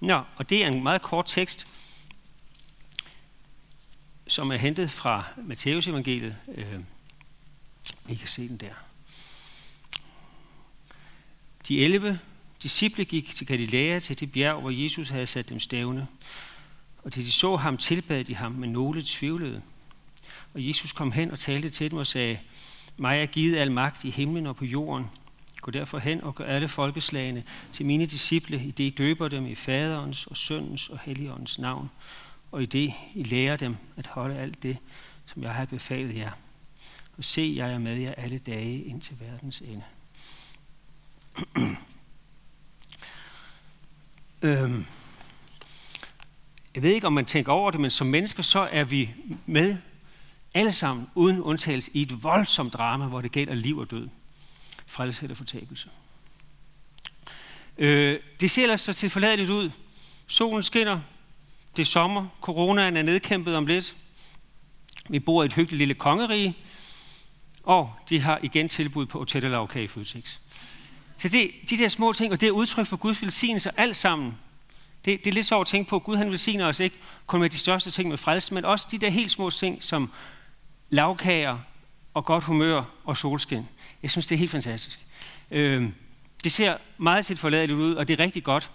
Nå, og det er en meget kort tekst, som er hentet fra Matteus evangeliet. Øh, I kan se den der. De 11 disciple gik til Galilea til det bjerg, hvor Jesus havde sat dem stævne. Og til de så ham, tilbad de ham, men nogle tvivlede. Og Jesus kom hen og talte til dem og sagde, mig er givet al magt i himlen og på jorden. Gå derfor hen og gør alle folkeslagene til mine disciple, i det I døber dem i faderens og søndens og helligåndens navn, og i det I lærer dem at holde alt det, som jeg har befalet jer. Og se, jeg er med jer alle dage ind til verdens ende. øhm. Jeg ved ikke, om man tænker over det, men som mennesker, så er vi med alle sammen, uden undtagelse, i et voldsomt drama, hvor det gælder liv og død. Frelse eller fortabelse. Øh, det ser ellers så til forladeligt ud. Solen skinner. Det er sommer. Coronaen er nedkæmpet om lidt. Vi bor i et hyggeligt lille kongerige. Og de har igen tilbud på hotel lavkage i Føtex. Så det, de der små ting, og det er udtryk for Guds velsignelse alt sammen. Det, det er lidt så at tænke på, at Gud han velsigner os ikke kun med de største ting med frelse, men også de der helt små ting, som lavkager og godt humør og solskin. Jeg synes, det er helt fantastisk. Øh, det ser meget sit forladeligt ud, og det er rigtig godt.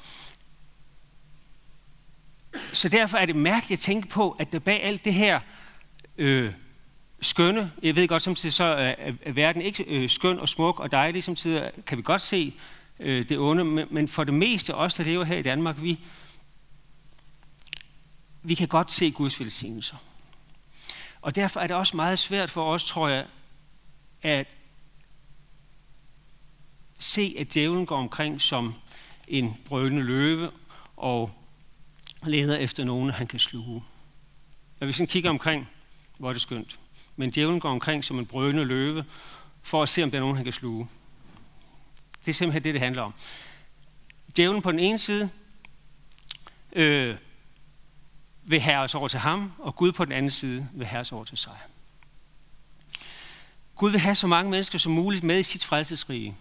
Så derfor er det mærkeligt at tænke på, at der bag alt det her øh, skønne, jeg ved godt, samtidig så er, er verden ikke øh, skøn og smuk og dejlig, samtidig kan vi godt se øh, det onde, men, men for det meste, os der lever her i Danmark, vi, vi kan godt se Guds velsignelser. Og derfor er det også meget svært for os, tror jeg, at se, at djævlen går omkring som en brølende løve og leder efter nogen, han kan sluge. Når vi sådan kigger omkring, hvor er det skønt. Men djævlen går omkring som en brølende løve, for at se, om der er nogen, han kan sluge. Det er simpelthen det, det handler om. Djævlen på den ene side øh, vil os over til ham, og Gud på den anden side vil os over til sig. Gud vil have så mange mennesker som muligt med i sit frelsesrige.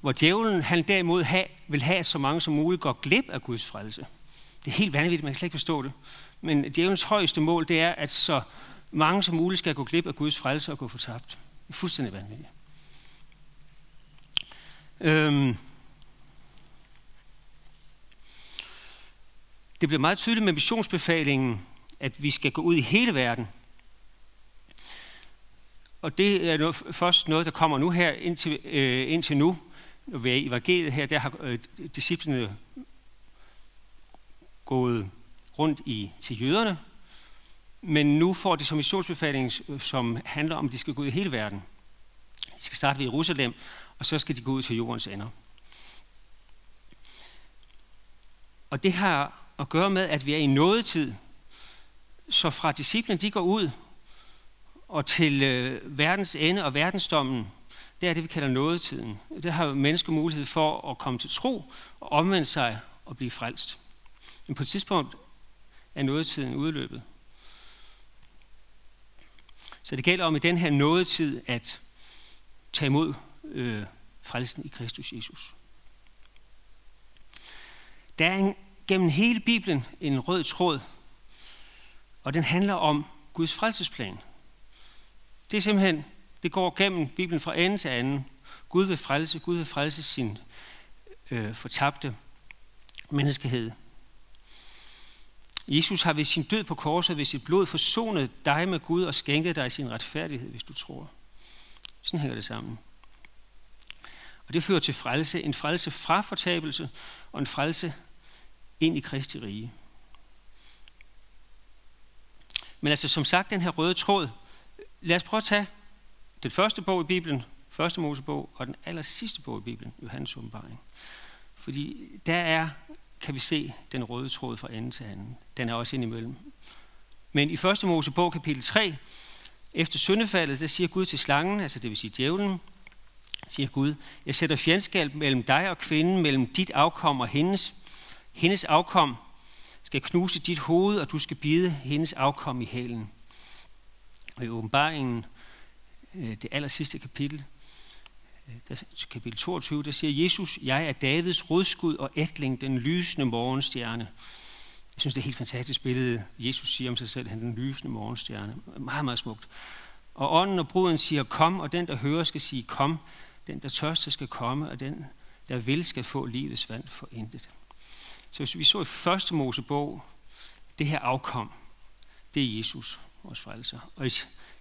Hvor djævlen han derimod have, vil have, at så mange som muligt går glip af Guds frelse. Det er helt vanvittigt, man kan slet ikke forstå det. Men djævelens højeste mål, det er, at så mange som muligt skal gå glip af Guds frelse og gå fortabt. Det er fuldstændig vanvittigt. Øhm, det bliver meget tydeligt med missionsbefalingen, at vi skal gå ud i hele verden. Og det er noget, først noget, der kommer nu her indtil, øh, indtil nu. Når vi er i evangeliet her, der har øh, disciplene gået rundt i, til jøderne, men nu får de som missionsbefaling, som handler om, at de skal gå ud i hele verden. De skal starte ved Jerusalem, og så skal de gå ud til jordens ender. Og det har at gøre med, at vi er i nådetid. Så fra disciplen, de går ud og til øh, verdens ende og verdensdommen, det er det, vi kalder nådetiden. Det har mennesker mulighed for at komme til tro og omvende sig og blive frelst. Men på et tidspunkt er nådetiden udløbet. Så det gælder om i den her nådetid at tage imod øh, frelsen i Kristus Jesus. Der er en gennem hele Bibelen en rød tråd, og den handler om Guds frelsesplan. Det er simpelthen, det går gennem Bibelen fra ende til anden. Gud vil frelse, Gud vil frelse sin øh, fortabte menneskehed. Jesus har ved sin død på korset, ved sit blod, forsonet dig med Gud og skænket dig sin retfærdighed, hvis du tror. Sådan hænger det sammen. Og det fører til frelse. En frelse fra fortabelse og en frelse ind i Kristi rige. Men altså som sagt, den her røde tråd, lad os prøve at tage den første bog i Bibelen, første Mosebog, og den aller sidste bog i Bibelen, Johannes åbenbaring. Fordi der er, kan vi se den røde tråd fra ende til anden. Den er også indimellem. Men i første Mosebog, kapitel 3, efter syndefaldet, der siger Gud til slangen, altså det vil sige djævlen, siger Gud, jeg sætter fjendskab mellem dig og kvinden, mellem dit afkom og hendes. Hendes afkom skal knuse dit hoved, og du skal bide hendes afkom i hælen. Og i åbenbaringen, øh, det aller sidste kapitel, øh, der, kapitel 22, der siger Jesus, jeg er Davids rådskud og ætling, den lysende morgenstjerne. Jeg synes, det er et helt fantastisk billede. Jesus siger om sig selv, han er den lysende morgenstjerne. Meget, meget smukt. Og ånden og bruden siger, kom, og den, der hører, skal sige, kom. Den, der tørster, skal komme, og den, der vil, skal få livets vand for intet. Så hvis vi så i første Mosebog, det her afkom, det er Jesus, vores frelser. Og i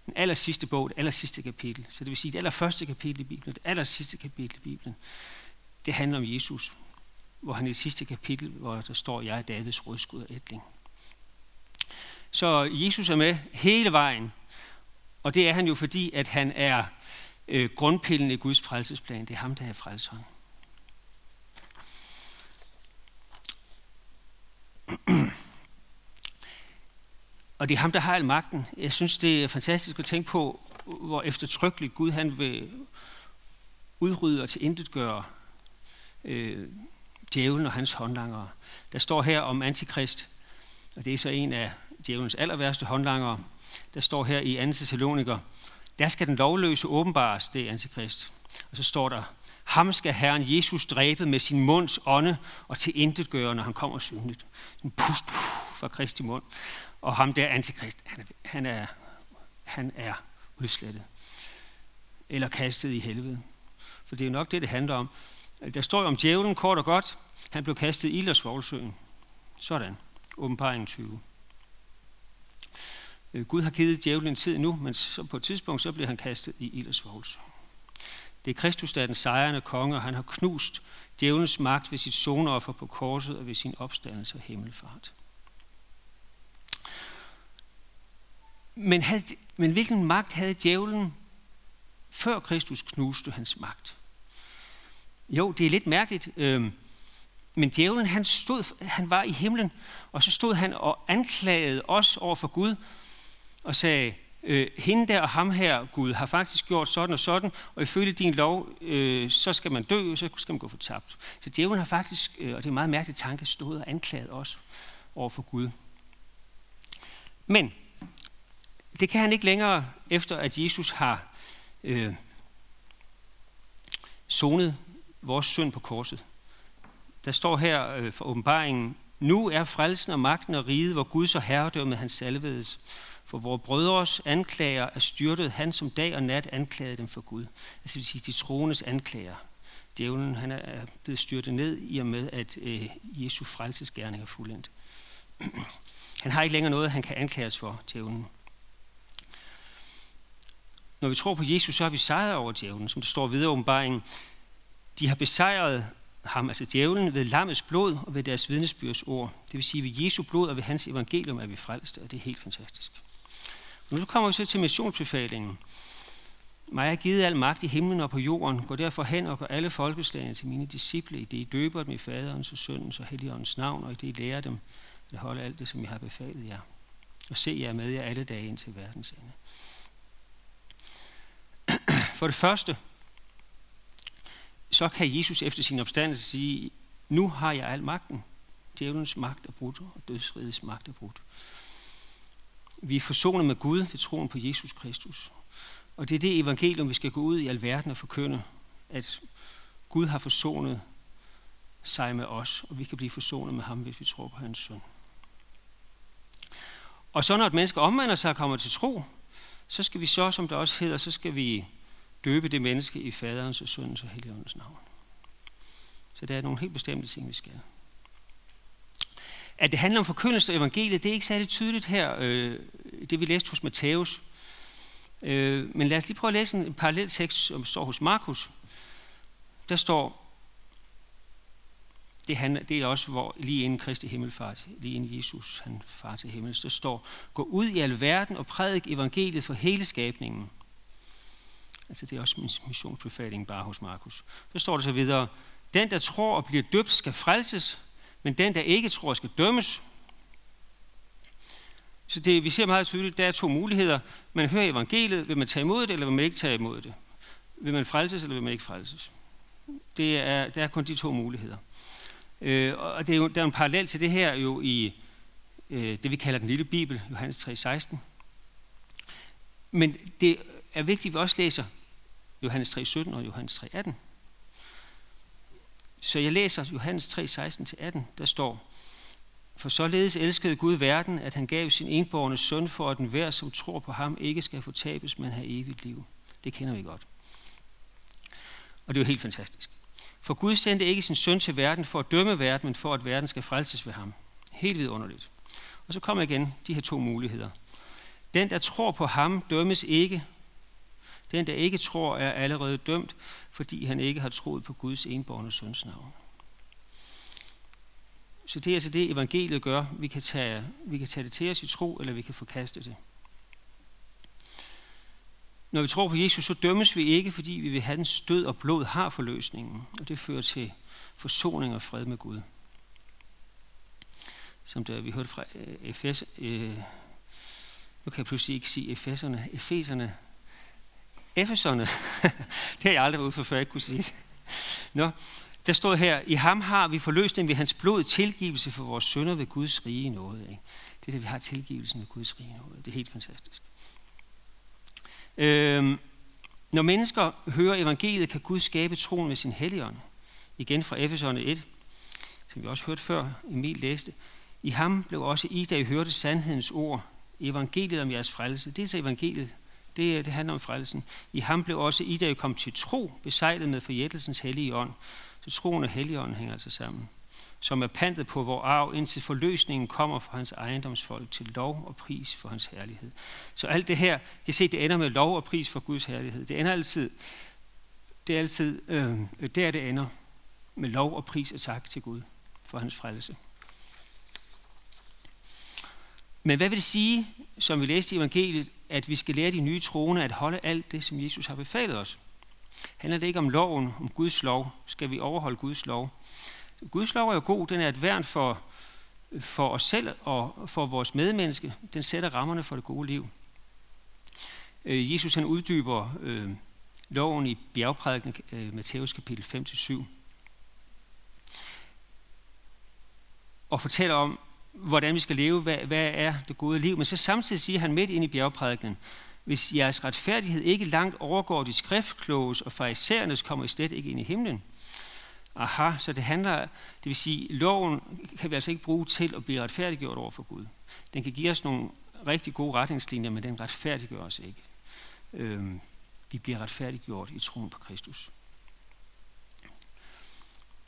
den aller sidste bog, det aller sidste kapitel, så det vil sige det aller første kapitel i Bibelen, det aller sidste kapitel i Bibelen, det handler om Jesus, hvor han i det sidste kapitel, hvor der står, jeg er Davids rødskud og ætling. Så Jesus er med hele vejen, og det er han jo fordi, at han er øh, grundpillen i Guds frelsesplan. Det er ham, der er frelseren. Og det er ham, der har al magten. Jeg synes, det er fantastisk at tænke på, hvor eftertrykkeligt Gud han vil udrydde og tilintetgøre øh, djævlen og hans håndlangere. Der står her om antikrist, og det er så en af djævelens aller værste håndlangere. Der står her i 2. Thessaloniker, der skal den lovløse åbenbares, det er antikrist. Og så står der, ham skal Herren Jesus dræbe med sin munds ånde og til gøre, når han kommer synligt. En pust fra Kristi mund. Og ham der antikrist, han er, han er, han er udslettet. Eller kastet i helvede. For det er jo nok det, det handler om. Der står jo om djævlen kort og godt. Han blev kastet i Ildersvoglsøen. Sådan. Åbenbaringen 20. Øh, Gud har givet djævlen en tid nu, men så på et tidspunkt så bliver han kastet i Ildersvoglsøen. Det er Kristus, der er den sejrende konge, og han har knust djævelens magt ved sit sonoffer på korset og ved sin opstandelse og himmelfart. Men, havde, men hvilken magt havde djævlen, før Kristus knuste hans magt? Jo, det er lidt mærkeligt, øh, men djævlen han, stod, han var i himlen, og så stod han og anklagede os over for Gud, og sagde, øh, hende der og ham her, Gud, har faktisk gjort sådan og sådan, og ifølge din lov, øh, så skal man dø, og så skal man gå fortabt. Så djævlen har faktisk, øh, og det er en meget mærkelig tanke, stået og anklaget os over for Gud. Men det kan han ikke længere, efter at Jesus har øh, sonet vores synd på korset. Der står her øh, for åbenbaringen, nu er frelsen og magten og riget, hvor Gud og herredømmet hans salvedes. For vores brødres anklager er styrtet, han som dag og nat anklagede dem for Gud. Altså det vil sige, de troendes anklager. Djævlen han er blevet styrtet ned i og med, at øh, Jesu frelsesgerning er fuldendt. Han har ikke længere noget, han kan anklages for, djævlen. Når vi tror på Jesus, så har vi sejret over djævlen, som det står videre om åbenbaringen. De har besejret ham, altså djævlen, ved lammets blod og ved deres vidnesbyrds ord. Det vil sige, ved Jesu blod og ved hans evangelium er vi frelste, og det er helt fantastisk. Og nu kommer vi så til missionsbefalingen. Mig er givet al magt i himlen og på jorden. Gå derfor hen og gør alle folkeslagene til mine disciple, i det I døber dem i faderens og søndens og helligåndens navn, og i det I lærer dem at holde alt det, som jeg har befalet jer. Og se jer med jer alle dage ind til verdens ende. For det første, så kan Jesus efter sin opstandelse sige, nu har jeg al magten. Djævelens magt er brudt, og dødsrigets magt er brudt. Vi er forsonet med Gud ved troen på Jesus Kristus. Og det er det evangelium, vi skal gå ud i alverden og forkynde, at Gud har forsonet sig med os, og vi kan blive forsonet med ham, hvis vi tror på hans søn. Og så når et menneske omvender sig og kommer til tro, så skal vi så, som det også hedder, så skal vi døbe det menneske i faderens og søndens og helligåndens navn. Så der er nogle helt bestemte ting, vi skal. At det handler om forkyndelse af evangeliet, det er ikke særlig tydeligt her, øh, det vi læste hos Matthæus. Øh, men lad os lige prøve at læse en parallel tekst, som står hos Markus. Der står, det, handler, det er også hvor, lige inden Kristi himmelfart, lige inden Jesus han far til himmel, der står, gå ud i al verden og prædik evangeliet for hele skabningen. Altså det er også missionsbefaling bare hos Markus. Så står der så videre, den der tror og bliver døbt skal frelses, men den der ikke tror skal dømmes. Så det, vi ser meget tydeligt, der er to muligheder. Man hører evangeliet, vil man tage imod det, eller vil man ikke tage imod det? Vil man frelses, eller vil man ikke frelses? Det er, der er kun de to muligheder. Øh, og det er jo, der er en parallel til det her jo i øh, det, vi kalder den lille bibel, Johannes 3:16. Men det er vigtigt, at vi også læser Johannes 3.17 og Johannes 3.18. Så jeg læser Johannes 3.16-18, der står, For således elskede Gud verden, at han gav sin enborgne søn for, at den hver, som tror på ham, ikke skal fortabes, men have evigt liv. Det kender vi godt. Og det er jo helt fantastisk. For Gud sendte ikke sin søn til verden for at dømme verden, men for at verden skal frelses ved ham. Helt vidunderligt. Og så kommer igen de her to muligheder. Den, der tror på ham, dømmes ikke. Den, der ikke tror, er allerede dømt, fordi han ikke har troet på Guds enborne søns navn. Så det er altså det, evangeliet gør. Vi kan, tage, vi kan tage det til os i tro, eller vi kan forkaste det. Når vi tror på Jesus, så dømmes vi ikke, fordi vi vil have den død og blod har forløsningen. Og det fører til forsoning og fred med Gud. Som der vi hørte fra øh, Efes, øh, nu kan jeg pludselig ikke sige Efeserne, Efeserne, Efeserne, det har jeg aldrig været ude for, før jeg ikke kunne sige det. Nå, der står her, i ham har vi forløsning ved hans blod tilgivelse for vores sønder ved Guds rige nåde. Ikke? Det er det, vi har tilgivelsen ved Guds rige nåde. Det er helt fantastisk. Øhm, når mennesker hører evangeliet, kan Gud skabe troen ved sin helligånd. Igen fra Efeserne 1, som vi også hørte før, Emil læste. I ham blev også I, da I hørte sandhedens ord, evangeliet om jeres frelse. Det er så evangeliet, det, øh, det handler om frelsen. I ham blev også I, da I kom til tro, besejlet med forjættelsens hellige ånd. Så troen og helligånden hænger altså sammen som er pantet på vor arv, indtil forløsningen kommer fra hans ejendomsfolk til lov og pris for hans herlighed. Så alt det her, jeg se, det ender med lov og pris for Guds herlighed. Det ender altid, det er altid, øh, der det ender med lov og pris og tak til Gud for hans frelse. Men hvad vil det sige, som vi læste i evangeliet, at vi skal lære de nye troende at holde alt det, som Jesus har befalet os? Handler det ikke om loven, om Guds lov? Skal vi overholde Guds lov? Guds lov er jo god, den er et værn for, for os selv og for vores medmenneske. Den sætter rammerne for det gode liv. Øh, Jesus han uddyber øh, loven i bjergprædiken, øh, Matthæus kapitel 5-7. Og fortæller om, hvordan vi skal leve, hvad, hvad er det gode liv. Men så samtidig siger han midt ind i bjergprædiken, hvis jeres retfærdighed ikke langt overgår de skriftkloges og farisæernes, kommer I slet ikke ind i himlen. Aha, så det handler, det vil sige, loven kan vi altså ikke bruge til at blive retfærdiggjort over for Gud. Den kan give os nogle rigtig gode retningslinjer, men den retfærdiggør os ikke. Øhm, vi bliver retfærdiggjort i troen på Kristus.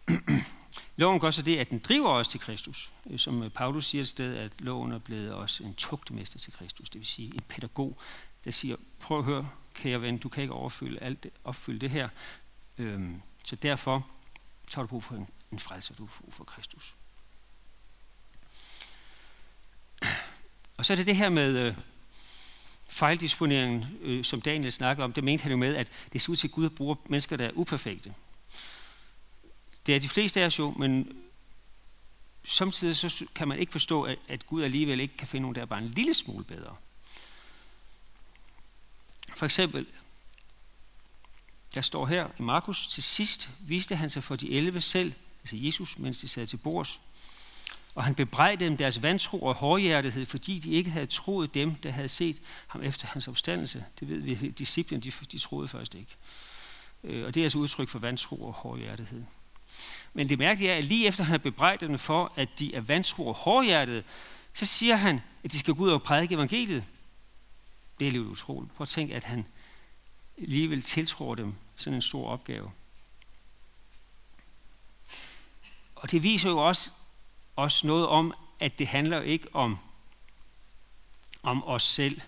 loven gør så det, at den driver os til Kristus. Øh, som øh, Paulus siger et sted, at loven er blevet os en tugtmester til Kristus. Det vil sige en pædagog, der siger, prøv at høre, kære ven, du kan ikke overfylde alt det, opfylde det her. Øhm, så derfor så har du brug for en, en frelser, du har brug for Kristus. Og så er det det her med øh, fejldisponeringen, øh, som Daniel snakker om. Det mente han jo med, at det ser ud til, at Gud bruger mennesker, der er uperfekte. Det er de fleste af os jo, men samtidig så kan man ikke forstå, at, at Gud alligevel ikke kan finde nogen, der er bare en lille smule bedre. For eksempel der står her i Markus, til sidst viste han sig for de 11 selv, altså Jesus, mens de sad til bords. Og han bebrejdede dem deres vantro og hårdhjertethed, fordi de ikke havde troet dem, der havde set ham efter hans opstandelse. Det ved vi, disciplen, de, de troede først ikke. Øh, og det er altså udtryk for vantro og hårdhjertethed. Men det mærkelige er, at lige efter han har bebrejdet dem for, at de er vantro og hårdhjertede, så siger han, at de skal gå ud og prædike evangeliet. Det er lidt utroligt. Prøv at tænke, at han alligevel tiltror dem sådan en stor opgave. Og det viser jo også, også noget om, at det handler ikke om, om os selv,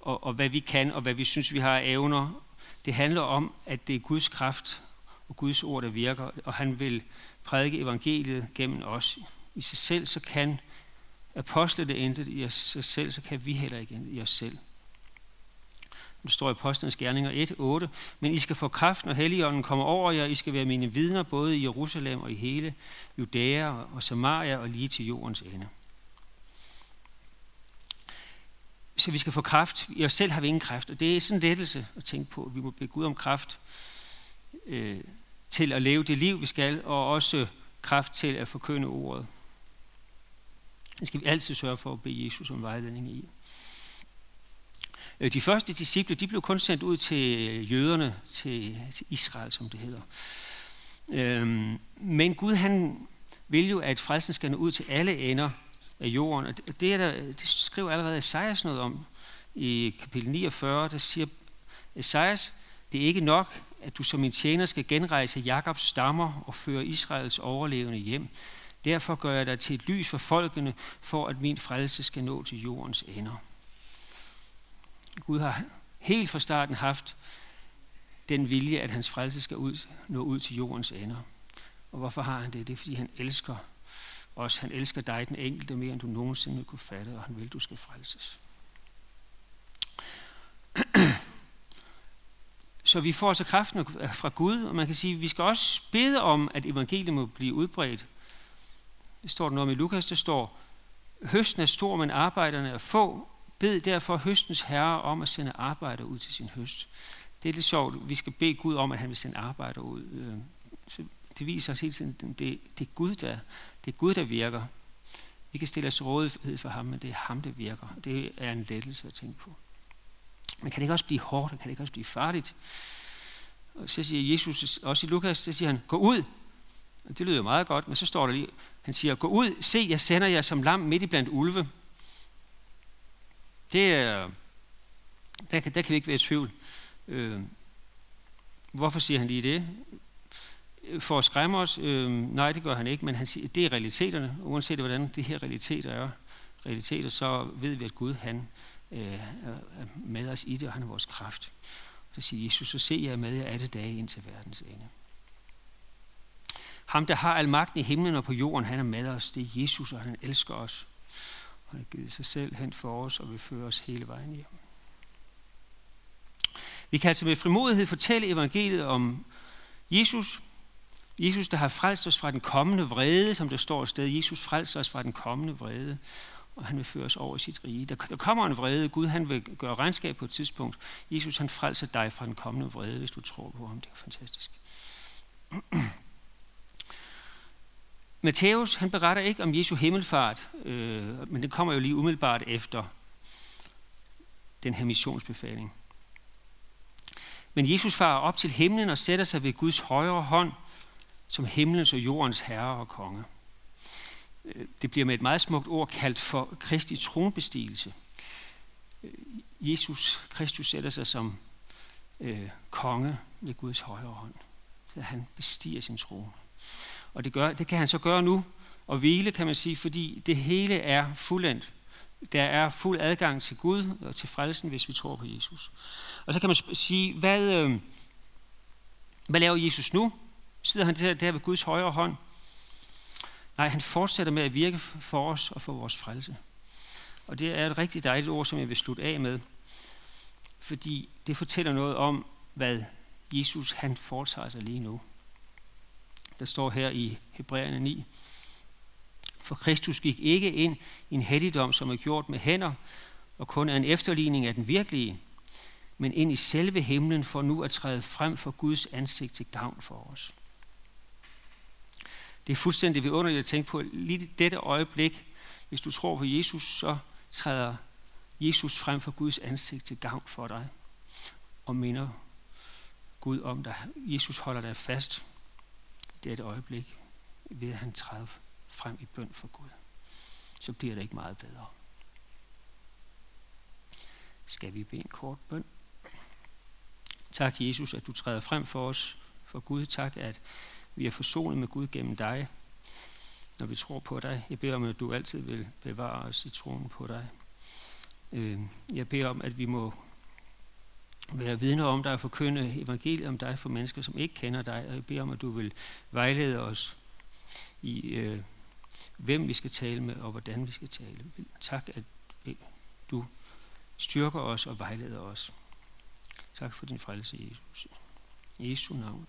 og, og hvad vi kan, og hvad vi synes, vi har evner. Det handler om, at det er Guds kraft og Guds ord, der virker, og han vil prædike evangeliet gennem os. I sig selv, så kan apostlene det intet i sig selv, så kan vi heller ikke i os selv. Det står i Apostlenes Gerninger 1, 8. Men I skal få kraft, når Helligånden kommer over jer. I skal være mine vidner både i Jerusalem og i hele Judæa og Samaria og lige til jordens ende. Så vi skal få kraft. I os selv har vi ingen kraft. Og det er sådan en lettelse at tænke på. Vi må bede Gud om kraft øh, til at leve det liv, vi skal, og også kraft til at forkynde ordet. Det skal vi altid sørge for at bede Jesus om vejledning i. Øh, de første disciple, de blev kun sendt ud til jøderne, til, til Israel, som det hedder. Øhm, men Gud, han vil jo, at frelsen skal nå ud til alle ender af jorden. Og det, er der, det skriver allerede Esajas noget om. I kapitel 49, der siger Esajas, det er ikke nok, at du som min tjener skal genrejse Jakobs stammer og føre Israels overlevende hjem. Derfor gør jeg dig til et lys for folkene, for at min frelse skal nå til jordens ender. Gud har helt fra starten haft den vilje, at hans frelse skal ud, nå ud til jordens ender. Og hvorfor har han det? Det er, fordi han elsker os. Han elsker dig, den enkelte, mere end du nogensinde kunne fatte, og han vil, du skal frelses. Så vi får altså kraften fra Gud, og man kan sige, at vi skal også bede om, at evangeliet må blive udbredt. Det står der noget om i Lukas, der står, høsten er stor, men arbejderne er få. Bed derfor høstens herre om at sende arbejder ud til sin høst. Det er lidt sjovt. Vi skal bede Gud om, at han vil sende arbejder ud. Øh, så det viser os hele tiden, det, det, er Gud, der, det er Gud, der virker. Vi kan stille os rådighed for ham, men det er ham, der virker. Det er en lettelse at tænke på. Men kan det ikke også blive hårdt, kan det ikke også blive farligt? Og så siger Jesus, også i Lukas, så siger han, gå ud. Og det lyder meget godt, men så står der lige, han siger, gå ud, se, jeg sender jer som lam midt i blandt ulve. Det er, der, kan, der kan vi ikke være i tvivl. Øh, hvorfor siger han lige det? For at skræmme os? Øh, nej, det gør han ikke, men han siger, det er realiteterne. Uanset hvordan de her realiteter er, realiteter, så ved vi, at Gud han Øh, øh, med os i det, og han er vores kraft. Så siger Jesus, så ser jeg med jer alle dage ind til verdens ende. Ham, der har al magten i himlen og på jorden, han er med os. Det er Jesus, og han elsker os. Og han har givet sig selv hen for os og vil føre os hele vejen hjem. Vi kan altså med frimodighed fortælle evangeliet om Jesus. Jesus, der har frelst os fra den kommende vrede, som der står et sted. Jesus frelser os fra den kommende vrede, og han vil føre os over i sit rige. Der, der kommer en vrede. Gud han vil gøre regnskab på et tidspunkt. Jesus han frelser dig fra den kommende vrede, hvis du tror på ham. Det er fantastisk. Matthæus han beretter ikke om Jesu himmelfart, øh, men det kommer jo lige umiddelbart efter den her missionsbefaling. Men Jesus farer op til himlen og sætter sig ved Guds højre hånd som himlens og jordens herre og konge. Det bliver med et meget smukt ord kaldt for Kristi tronbestigelse. Jesus Kristus sætter sig som øh, konge ved Guds højre hånd. Så han bestiger sin trone. Og det, gør, det kan han så gøre nu, og hvile kan man sige, fordi det hele er fuldendt. Der er fuld adgang til Gud og til frelsen, hvis vi tror på Jesus. Og så kan man sige, hvad, øh, hvad laver Jesus nu? Sidder han der, der ved Guds højre hånd? Nej, han fortsætter med at virke for os og for vores frelse. Og det er et rigtig dejligt ord, som jeg vil slutte af med. Fordi det fortæller noget om, hvad Jesus han foretager sig lige nu. Der står her i Hebræerne 9. For Kristus gik ikke ind i en helligdom, som er gjort med hænder, og kun er en efterligning af den virkelige, men ind i selve himlen for nu at træde frem for Guds ansigt til gavn for os. Det er fuldstændig vidunderligt at tænke på lige dette øjeblik. Hvis du tror på Jesus, så træder Jesus frem for Guds ansigt til gavn for dig og minder Gud om dig. Jesus holder dig fast i dette øjeblik, ved at han træder frem i bøn for Gud. Så bliver det ikke meget bedre. Skal vi bede en kort bøn? Tak, Jesus, at du træder frem for os, for Gud. Tak, at vi er forsonet med Gud gennem dig, når vi tror på dig. Jeg beder om, at du altid vil bevare os i troen på dig. Øh, jeg beder om, at vi må være vidner om dig og forkynde evangeliet om dig for mennesker, som ikke kender dig. Og jeg beder om, at du vil vejlede os i, øh, hvem vi skal tale med og hvordan vi skal tale. Tak, at øh, du styrker os og vejleder os. Tak for din frelse, Jesus. I Jesu navn.